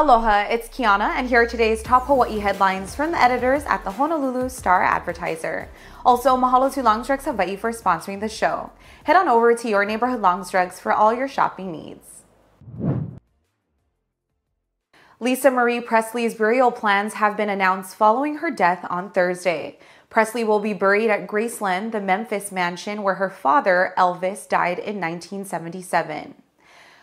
Aloha, it's Kiana, and here are today's top Hawaii headlines from the editors at the Honolulu Star Advertiser. Also, mahalo to Longs Drugs Hawaii for sponsoring the show. Head on over to your neighborhood Longs Drugs for all your shopping needs. Lisa Marie Presley's burial plans have been announced following her death on Thursday. Presley will be buried at Graceland, the Memphis mansion where her father, Elvis, died in 1977.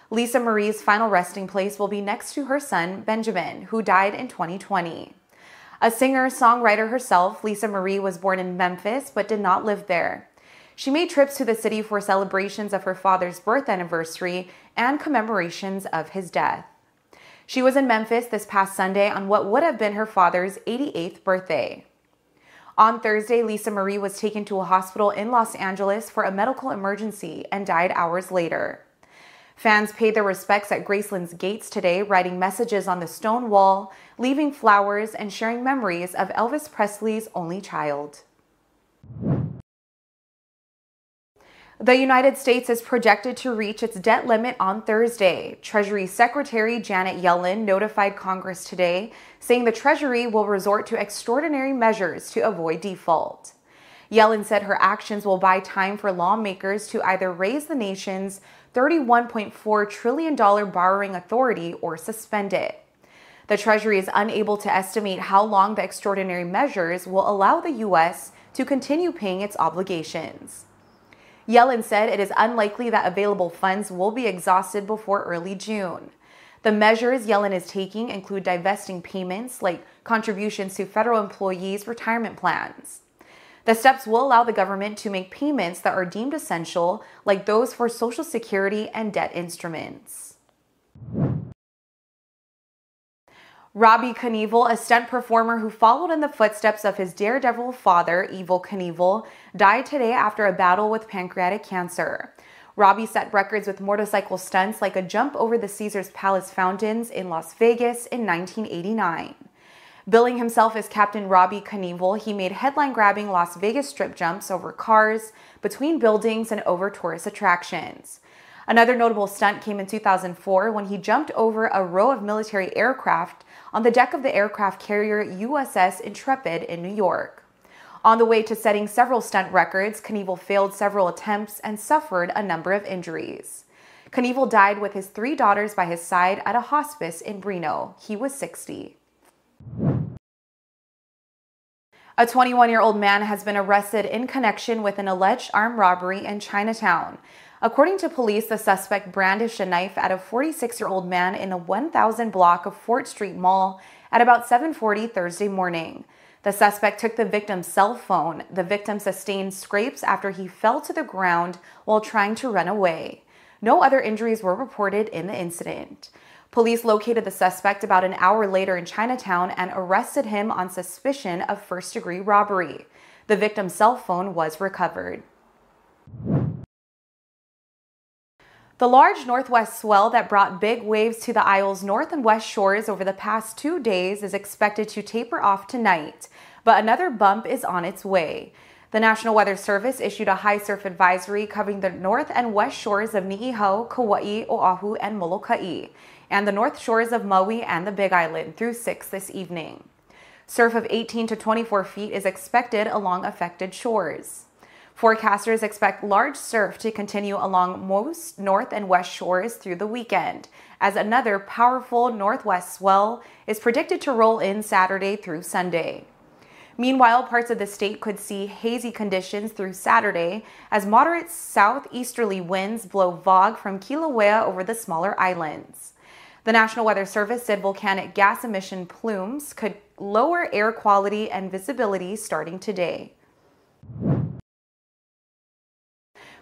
Lisa Marie's final resting place will be next to her son, Benjamin, who died in 2020. A singer songwriter herself, Lisa Marie was born in Memphis but did not live there. She made trips to the city for celebrations of her father's birth anniversary and commemorations of his death. She was in Memphis this past Sunday on what would have been her father's 88th birthday. On Thursday, Lisa Marie was taken to a hospital in Los Angeles for a medical emergency and died hours later. Fans paid their respects at Graceland's gates today, writing messages on the stone wall, leaving flowers, and sharing memories of Elvis Presley's only child. The United States is projected to reach its debt limit on Thursday. Treasury Secretary Janet Yellen notified Congress today, saying the Treasury will resort to extraordinary measures to avoid default. Yellen said her actions will buy time for lawmakers to either raise the nation's $31.4 trillion borrowing authority or suspend it. The Treasury is unable to estimate how long the extraordinary measures will allow the U.S. to continue paying its obligations. Yellen said it is unlikely that available funds will be exhausted before early June. The measures Yellen is taking include divesting payments like contributions to federal employees' retirement plans. The steps will allow the government to make payments that are deemed essential, like those for Social Security and debt instruments. Robbie Knievel, a stunt performer who followed in the footsteps of his daredevil father, Evel Knievel, died today after a battle with pancreatic cancer. Robbie set records with motorcycle stunts like a jump over the Caesars Palace fountains in Las Vegas in 1989. Billing himself as Kaptain Robbie Knievel, he made headline grabbing Las Vegas strip jumps over cars, between buildings, and over tourist attractions. Another notable stunt came in 2004 when he jumped over a row of military aircraft on the deck of the aircraft carrier USS Intrepid in New York. On the way to setting several stunt records, Knievel failed several attempts and suffered a number of injuries. Knievel died with his three daughters by his side at a hospice in Reno. He was 60. A 21 year old man has been arrested in connection with an alleged armed robbery in Chinatown. According to police, the suspect brandished a knife at a 46 year old man in a 1000 block of Fort Street Mall at about 7:40 Thursday morning. The suspect took the victim's cell phone. The victim sustained scrapes after he fell to the ground while trying to run away. No other injuries were reported in the incident. Police located the suspect about an hour later in Chinatown and arrested him on suspicion of first degree robbery. The victim's cell phone was recovered. The large northwest swell that brought big waves to the Isle's north and west shores over the past two days is expected to taper off tonight, but another bump is on its way. The National Weather Service issued a high surf advisory covering the north and west shores of Niihau, Kauai, Oahu, and Molokai and the north shores of Maui and the Big Island through 6 this evening. Surf of 18 to 24 feet is expected along affected shores. Forecasters expect large surf to continue along most north and west shores through the weekend, as another powerful northwest swell is predicted to roll in Saturday through Sunday. Meanwhile, parts of the state could see hazy conditions through Saturday as moderate southeasterly winds blow fog from Kilauea over the smaller islands. The National Weather Service said volcanic gas emission plumes could lower air quality and visibility starting today.